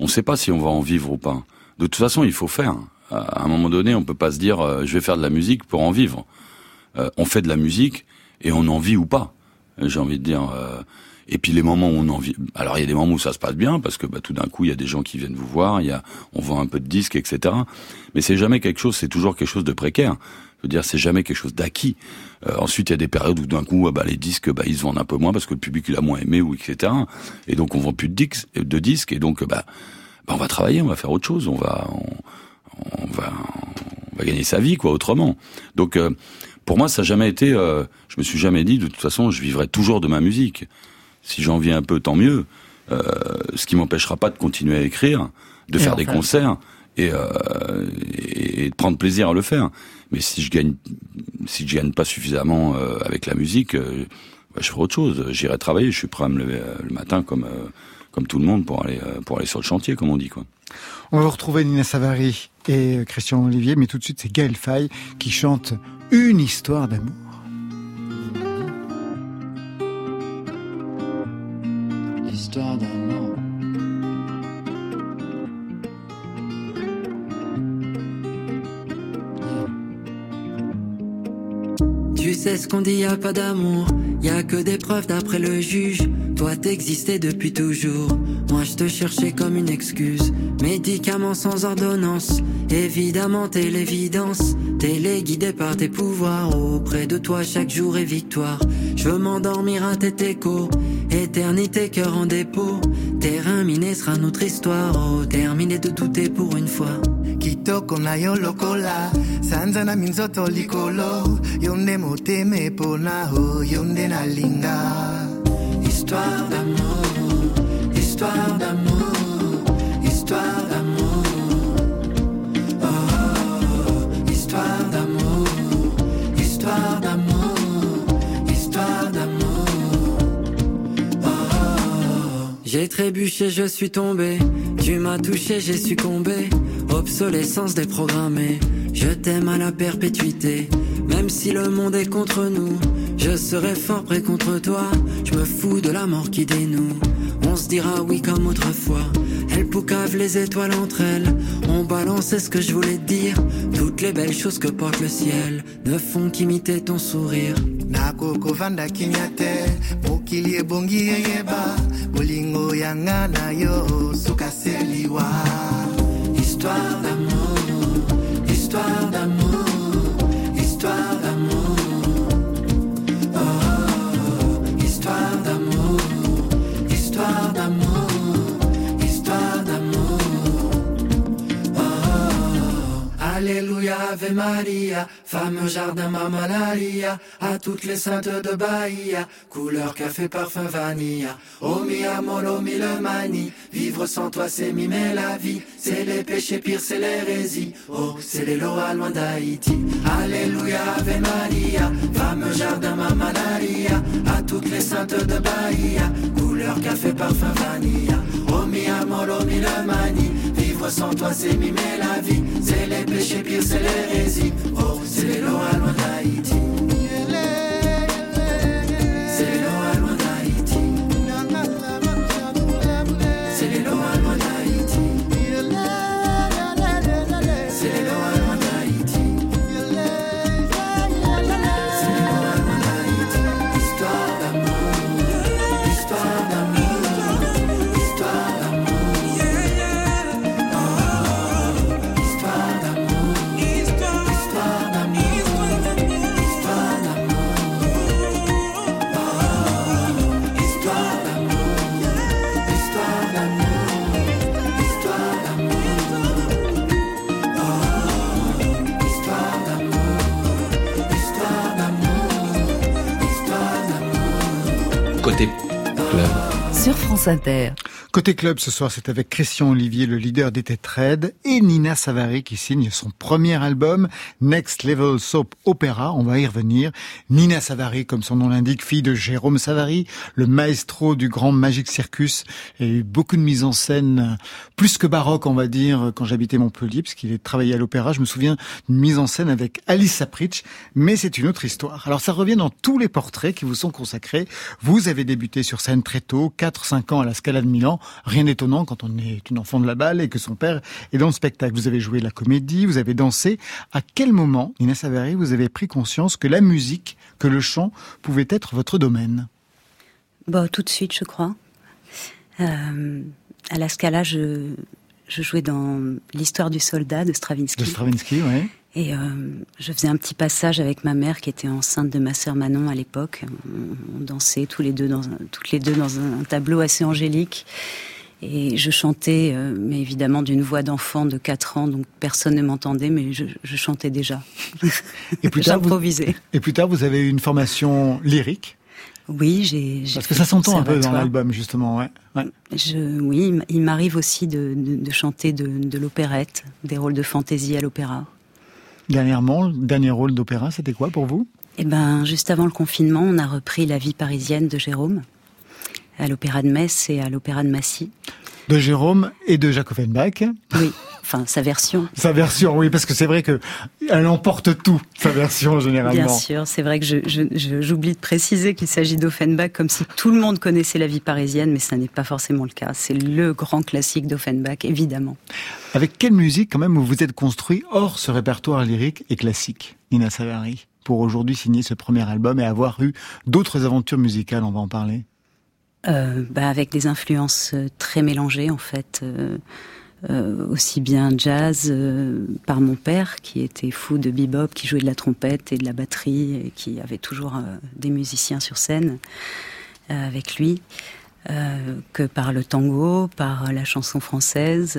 on ne sait pas si on va en vivre ou pas. De toute façon, il faut faire. À un moment donné, on peut pas se dire je vais faire de la musique pour en vivre. On fait de la musique et on en vit ou pas. J'ai envie de dire. Et puis les moments où on en vit. Alors il y a des moments où ça se passe bien parce que bah, tout d'un coup il y a des gens qui viennent vous voir, il y a, on vend un peu de disques, etc. Mais c'est jamais quelque chose, c'est toujours quelque chose de précaire. Je veux dire, c'est jamais quelque chose d'acquis. Euh, ensuite, il y a des périodes où d'un coup, ah bah, les disques, bah, ils se vendent un peu moins parce que le public il a moins aimé ou etc. Et donc on vend plus de disques, de disques et donc bah, bah, on va travailler, on va faire autre chose, on va, on, on va, on va gagner sa vie quoi autrement. Donc euh, pour moi, ça n'a jamais été. euh, je me suis jamais dit de toute façon, je vivrai toujours de ma musique. Si j'en vis un peu, tant mieux. Euh, ce qui m'empêchera pas de continuer à écrire, de Et faire des concerts et, euh, et, et de prendre plaisir à le faire. Mais si je gagne, si je gagne pas suffisamment euh, avec la musique, bah, je ferai autre chose. J'irai travailler. Je suis prêt à me lever le matin comme comme tout le monde pour aller pour aller sur le chantier, comme on dit quoi. On va retrouver Nina Savary et Christian Olivier, mais tout de suite c'est Gaël Faye qui chante une histoire d'amour. Tu sais ce qu'on dit, y a pas d'amour, y a que des preuves d'après le juge. Toi t'existais depuis toujours, moi je te cherchais comme une excuse. Médicaments sans ordonnance, évidemment t'es l'évidence. Téléguidé par tes pouvoirs, auprès de toi chaque jour est victoire. Je veux m'endormir à tes échos, éternité cœur en dépôt. Terrain miné sera notre histoire, oh terminé de douter pour une fois. kitoko na yo lokola sanza na minzoto likolo yo nde motema epona o yo nde nalinga Histoire d'amour, histoire d'amour, histoire J'ai trébuché, je suis tombé. Tu m'as touché, j'ai succombé. Obsolescence déprogrammée. Je t'aime à la perpétuité. Même si le monde est contre nous, je serai fort près contre toi. Je me fous de la mort qui dénoue. On se dira oui comme autrefois. Elle poucave les étoiles entre elles. On balance ce que je voulais dire. Toutes les belles choses que porte le ciel ne font qu'imiter ton sourire. Nakoko vanda kimia te mokili ebongi yeyeba bolingo yanga na yo suka seliwa. Histoire d'amour, Alléluia, Ave Maria, fameux jardin Mamalaria, à toutes les saintes de Bahia, couleur café, parfum vanilla. Oh mi amor, oh mi le mani, vivre sans toi c'est mimer la vie, c'est les péchés pires, c'est l'hérésie. Oh, c'est les lois loin d'Haïti. Alléluia, Ave Maria, fameux jardin Mamalaria, à toutes les saintes de Bahia, couleur café, parfum vanilla. Oh mi amor, oh mi le mani, vivre sans toi c'est mimer la vie, c'est les péchés pires, c'est l'hérésie. Oh, c'est les lois loin d'Haïti. France Inter. Côté club ce soir, c'est avec Christian Olivier, le leader des Têtes Raides, et Nina Savary qui signe son premier album, Next Level Soap Opera. On va y revenir. Nina Savary, comme son nom l'indique, fille de Jérôme Savary, le maestro du grand Magic Circus, et eu beaucoup de mise en scène, euh, plus que baroque, on va dire, quand j'habitais Montpellier, parce qu'il est travaillé à l'opéra. Je me souviens d'une mise en scène avec Alice Sapritch, mais c'est une autre histoire. Alors ça revient dans tous les portraits qui vous sont consacrés. Vous avez débuté sur scène très tôt, 4-5 ans à la Scala de Milan. Rien d'étonnant quand on est une enfant de la balle et que son père est dans le spectacle. Vous avez joué de la comédie, vous avez dansé. À quel moment, Nina Savary, vous avez pris conscience que la musique, que le chant pouvait être votre domaine? Bah, tout de suite, je crois. Euh, à la Scala, je, je jouais dans l'histoire du soldat de Stravinsky. De Stravinsky, oui. Et euh, je faisais un petit passage avec ma mère qui était enceinte de ma sœur Manon à l'époque. On, on dansait tous les deux dans un, toutes les deux dans un, un tableau assez angélique. Et je chantais, euh, mais évidemment d'une voix d'enfant de 4 ans, donc personne ne m'entendait, mais je, je chantais déjà. Et plus [LAUGHS] tard, vous, J'improvisais. et plus tard, vous avez eu une formation lyrique. Oui, j'ai. Parce que ça s'entend un peu dans l'album, justement, ouais. ouais. Je, oui, il m'arrive aussi de, de, de chanter de, de l'opérette, des rôles de fantaisie à l'opéra. Dernièrement, le dernier rôle d'opéra, c'était quoi pour vous? Eh ben, juste avant le confinement, on a repris La vie parisienne de Jérôme à l'opéra de Metz et à l'opéra de Massy. De Jérôme et de Jacques Offenbach. Oui, enfin sa version. Sa version, oui, parce que c'est vrai que elle emporte tout, sa version, généralement. Bien sûr, c'est vrai que je- je- je- j'oublie de préciser qu'il s'agit d'Offenbach comme si tout le monde connaissait la vie parisienne, mais ça n'est pas forcément le cas. C'est le grand classique d'Offenbach, évidemment. Avec quelle musique, quand même, vous vous êtes construit hors ce répertoire lyrique et classique, Nina Savary, pour aujourd'hui signer ce premier album et avoir eu d'autres aventures musicales, on va en parler? Euh, bah, avec des influences euh, très mélangées en fait. Euh, euh, aussi bien jazz euh, par mon père qui était fou de bebop, qui jouait de la trompette et de la batterie et qui avait toujours euh, des musiciens sur scène avec lui, que par le tango, par la chanson française.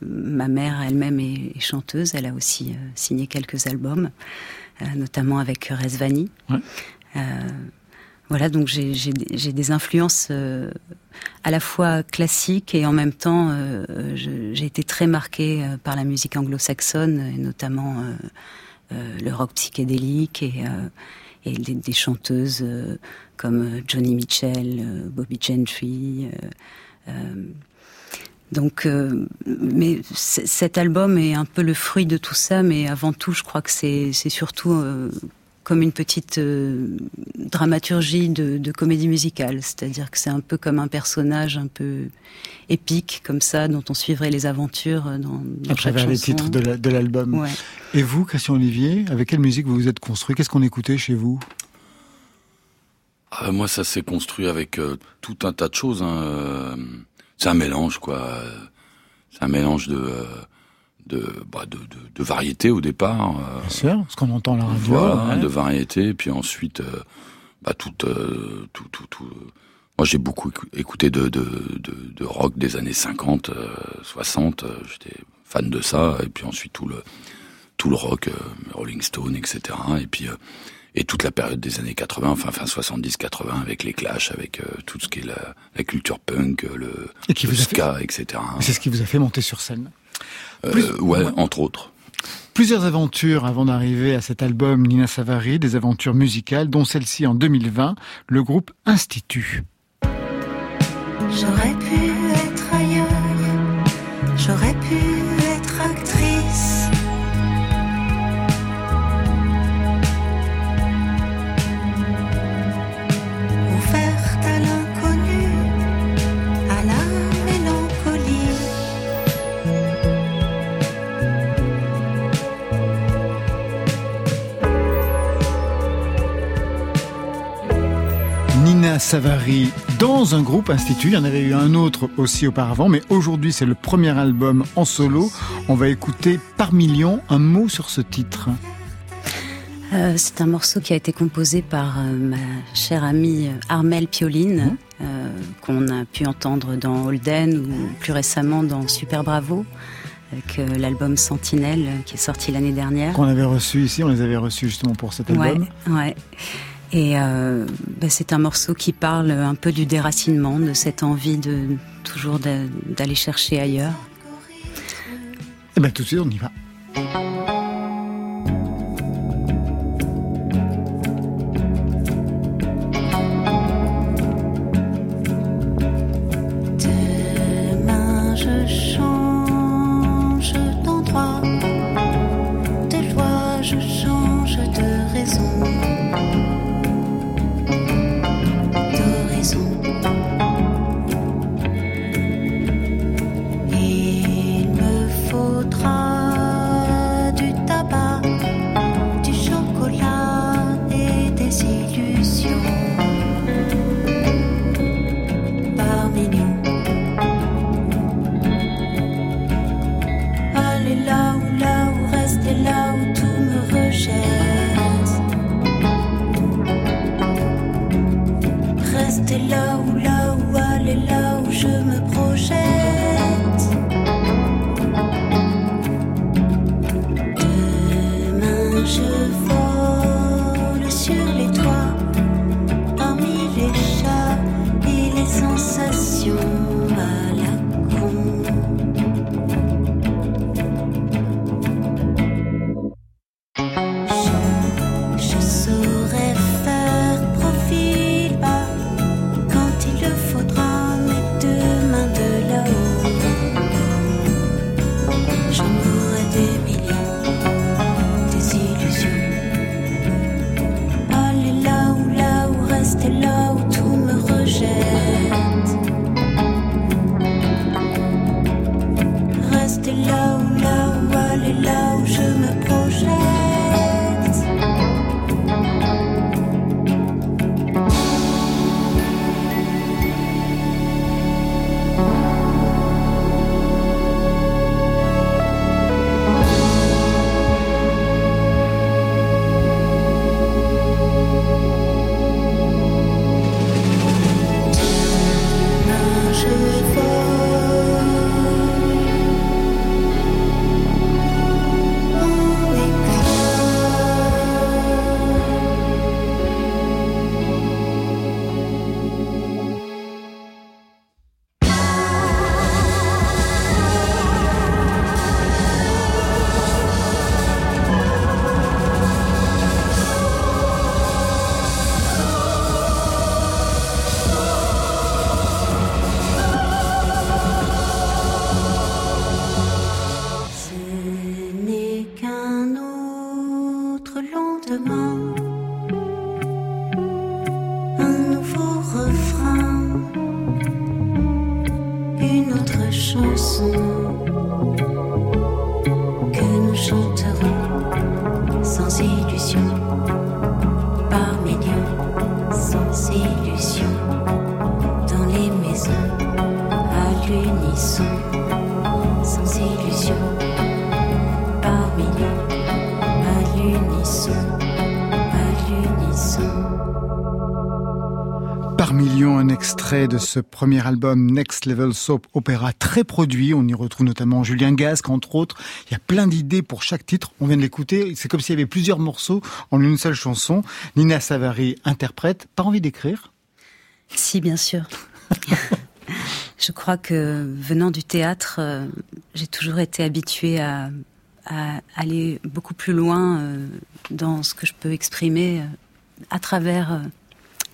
Ma mère elle-même est, est chanteuse, elle a aussi signé quelques albums, notamment avec Resvani. Ouais. Voilà, donc j'ai des influences euh, à la fois classiques et en même temps, euh, j'ai été très marquée euh, par la musique anglo-saxonne, et notamment le rock psychédélique et, des, chanteuses comme Johnny Mitchell, Bobby Gentry, donc, mais cet album est un peu le fruit de tout ça, mais avant tout, je crois que c'est surtout comme une petite euh, dramaturgie de, comédie musicale, c'est-à-dire que c'est un peu comme un personnage un peu épique comme ça, dont on suivrait les aventures dans, dans à travers les titres de l'album. Et vous, Christian Olivier, avec quelle musique vous vous êtes construit? Qu'est-ce qu'on écoutait chez vous? Ah, Moi, ça s'est construit avec euh, tout un tas de choses. Hein. C'est un mélange, quoi. C'est un mélange de bah, de, de, de, variété au départ. Euh, Bien sûr, ce qu'on entend à la radio. Voilà, de variété, puis ensuite, euh, bah, tout, euh, tout, tout, tout, Moi, j'ai beaucoup écouté de, de, de, de, rock des années 50, 60. J'étais fan de ça, et puis ensuite tout le tout le rock, Rolling Stone, etc. Et puis et toute la période des années 80, enfin fin 70-80, avec les Clash, avec tout ce qui est la, la culture punk, le, le ska, etc. C'est ce qui vous a fait monter sur scène. Euh, ouais, entre autres. Plusieurs aventures avant d'arriver à cet album Nina Savary, des aventures musicales, dont celle-ci en 2020, le groupe Institut. J'aurais pu être ailleurs, j'aurais pu Savary dans un groupe institut. Il y en avait eu un autre aussi auparavant, mais aujourd'hui c'est le premier album en solo. On va écouter par million un mot sur ce titre. Euh, c'est un morceau qui a été composé par euh, ma chère amie euh, Armelle Pioline, mmh. qu'on a pu entendre dans Holden ou plus récemment dans Super Bravo avec l'album Sentinelle qui est sorti l'année dernière. Qu'on avait reçu ici, on les avait reçus justement pour cet album. Ouais, ouais. Et euh, bah, c'est un morceau qui parle un peu du déracinement, de cette envie de toujours d'aller chercher ailleurs. Et eh bien tout de suite, on y va. De ce premier album Next Level Soap Opera très produit. On y retrouve notamment Julien Gasque, entre autres. Il y a plein d'idées pour chaque titre. On vient de l'écouter. C'est comme s'il y avait plusieurs morceaux en une seule chanson. Nina Savary interprète. Pas envie d'écrire? Si, bien sûr. [LAUGHS] Je crois que venant du théâtre, euh, j'ai toujours été habituée à, à aller beaucoup plus loin euh, dans ce que je peux exprimer euh, à travers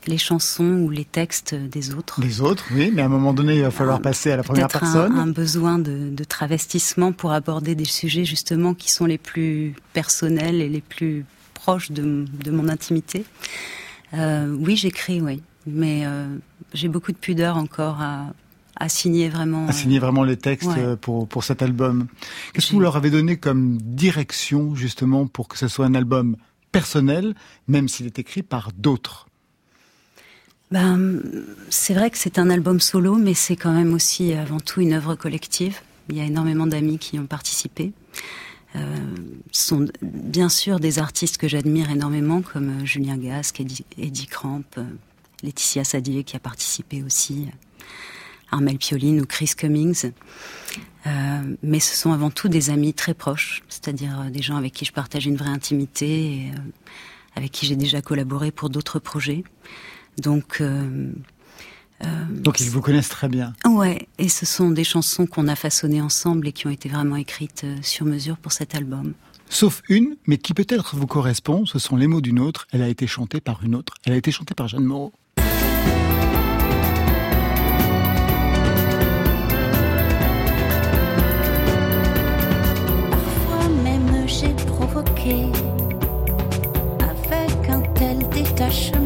les chansons ou les textes des autres. Les autres, oui, mais à un moment donné, il va falloir passer à la première Peut-être un, personne. un besoin de, de travestissement pour aborder des sujets justement qui sont les plus personnels et les plus proches de, de mon intimité. Euh, oui, j'écris, oui, mais euh, j'ai beaucoup de pudeur encore à, à signer vraiment. à signer vraiment les textes Ouais. euh, pour, pour cet album. Qu'est-ce que vous leur avez donné comme direction, justement, pour que ce soit un album personnel, même s'il est écrit par d'autres? Ben, c'est vrai que c'est un album solo, mais c'est quand même aussi avant tout une œuvre collective. Il y a énormément d'amis qui y ont participé. Euh, sont bien sûr des artistes que j'admire énormément, comme euh, Julien Gasque, Eddie, Eddie Cramp, euh, Laetitia Sadier qui a participé aussi, Armel Pioline ou Chris Cummings. Euh, mais ce sont avant tout des amis très proches, c'est-à-dire euh, des gens avec qui je partage une vraie intimité et avec qui j'ai déjà collaboré pour d'autres projets. Donc, euh, euh, Donc ils vous connaissent très bien. ouais, et ce sont des chansons qu'on a façonnées ensemble et qui ont été vraiment écrites euh, sur mesure pour cet album. Sauf une, mais qui peut-être vous correspond, ce sont les mots d'une autre. Elle a été chantée par une autre. Elle a été chantée par Jeanne Moreau. Parfois même j'ai provoqué avec un tel détachement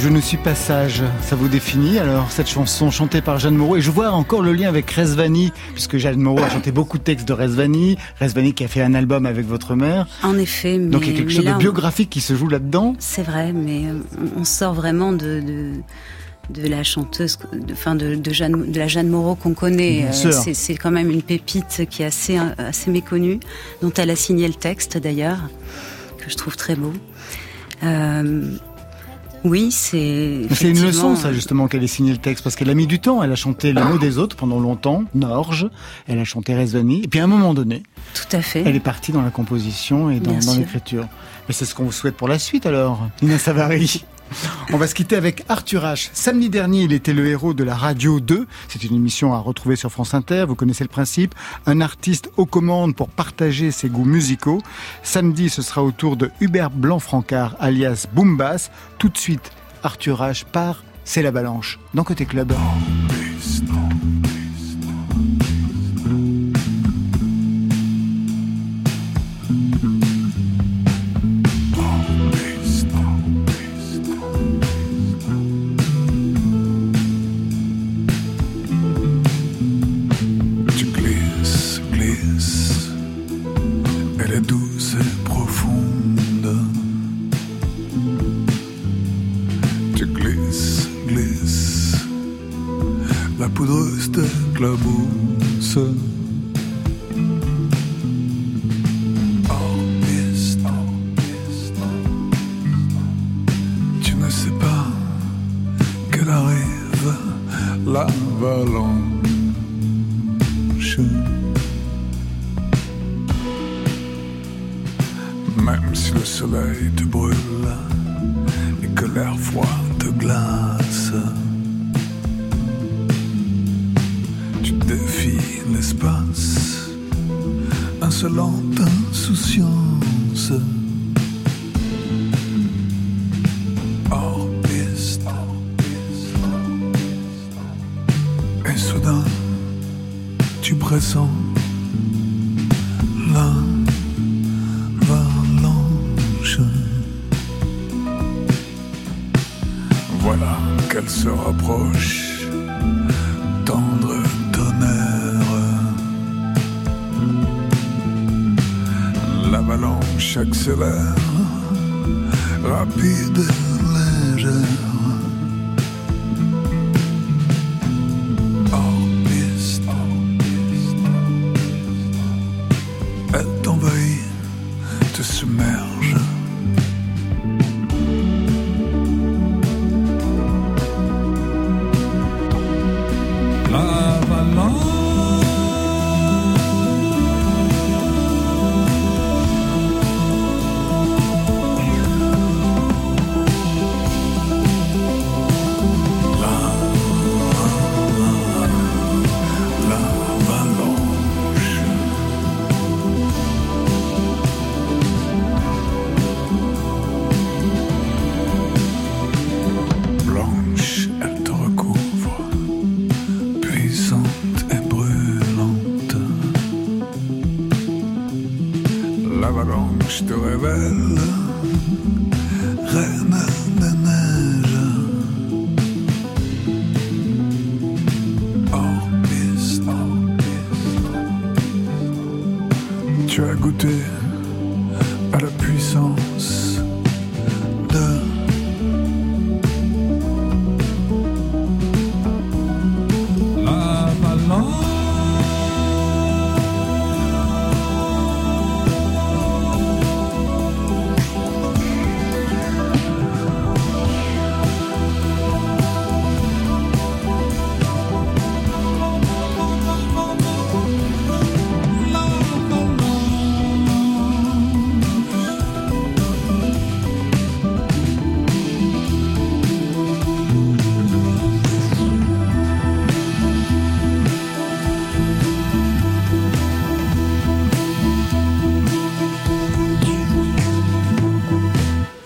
je ne suis pas sage. Ça vous définit alors cette chanson chantée par Jeanne Moreau? Et je vois encore le lien avec Resvani, puisque Jeanne Moreau a chanté beaucoup de textes de Resvani. Resvani qui a fait un album avec votre mère. En effet, mais, Donc il y a quelque chose là, de on- biographique qui se joue là-dedans. C'est vrai, mais euh, on- sort vraiment de, de, de la chanteuse, de, enfin de, de, Jeanne, de la Jeanne Moreau qu'on connaît. Euh, c'est, quand même une pépite qui est assez, assez méconnue, dont elle a signé le texte d'ailleurs, que je trouve très beau. Euh, oui, c'est. C'est une leçon, ça, justement, qu'elle ait signé le texte, parce qu'elle a mis du temps. Elle a chanté les mots des autres pendant longtemps, Norge. Elle a chanté Resvani. Et puis, à un moment donné, Tout à fait. elle est partie dans la composition et dans, dans l'écriture. Mais c'est ce qu'on vous souhaite pour la suite, alors, Nina Savary. On va se quitter avec Arthur H. Samedi dernier, il était le héros de la Radio 2. C'est une émission à retrouver sur France Inter. Vous connaissez le principe. Un artiste aux commandes pour partager ses goûts musicaux. Samedi, ce sera au tour de Hubert Blanc-Francard, alias Boombas. Tout de suite, Arthur H. part. C'est la balanche. Dans Côté Club. Te submerge.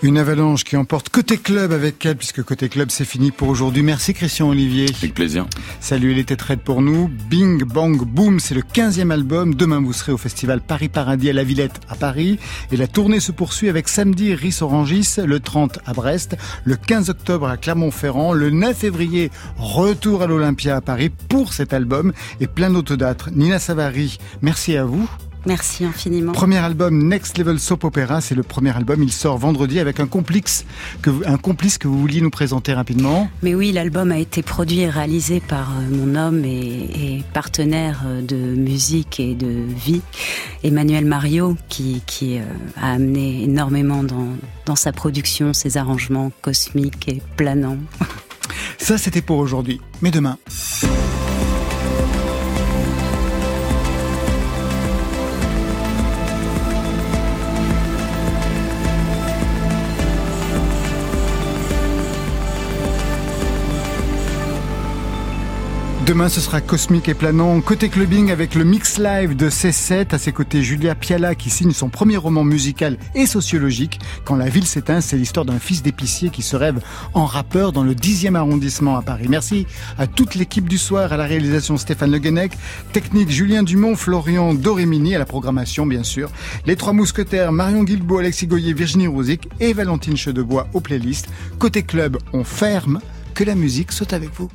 Une avalanche qui emporte côté club avec elle, puisque côté club c'est fini pour aujourd'hui. Merci Christian Olivier. Avec plaisir. Salut, elle était pour nous. Bing Bang Boom, c'est le 15e album. Demain vous serez au festival Paris Paradis à la Villette à Paris. Et la tournée se poursuit avec samedi Ris Orangis, le 30 à Brest, le 15 octobre à Clermont-Ferrand, le 9 février retour à l'Olympia à Paris pour cet album et plein d'autres dates. Nina Savary, merci à vous. Merci infiniment. Premier album Next Level Soap Opera, c'est le premier album. Il sort vendredi avec un complice que vous, un complice que vous vouliez nous présenter rapidement. Mais oui, l'album a été produit et réalisé par euh, mon homme et, et partenaire euh, de musique et de vie, Emmanuel Mario, qui, qui euh, a amené énormément dans, dans sa production ses arrangements cosmiques et planants. Ça, c'était pour aujourd'hui. Mais demain. Demain, ce sera cosmique et planant. Côté clubbing avec le mix live de C7. À ses côtés, Julia Piala qui signe son premier roman musical et sociologique. Quand la ville s'éteint, c'est l'histoire d'un fils d'épicier qui se rêve en rappeur dans le 10e arrondissement à Paris. Merci à toute l'équipe du soir, à la réalisation Stéphane Le Guenec, technique Julien Dumont, Florian Dorémini, à la programmation, bien sûr. Les trois mousquetaires, Marion Guilbault, Alexis Goyer, Virginie Rosic et Valentine Chedebois aux playlists. Côté club, on ferme. Que la musique saute avec vous.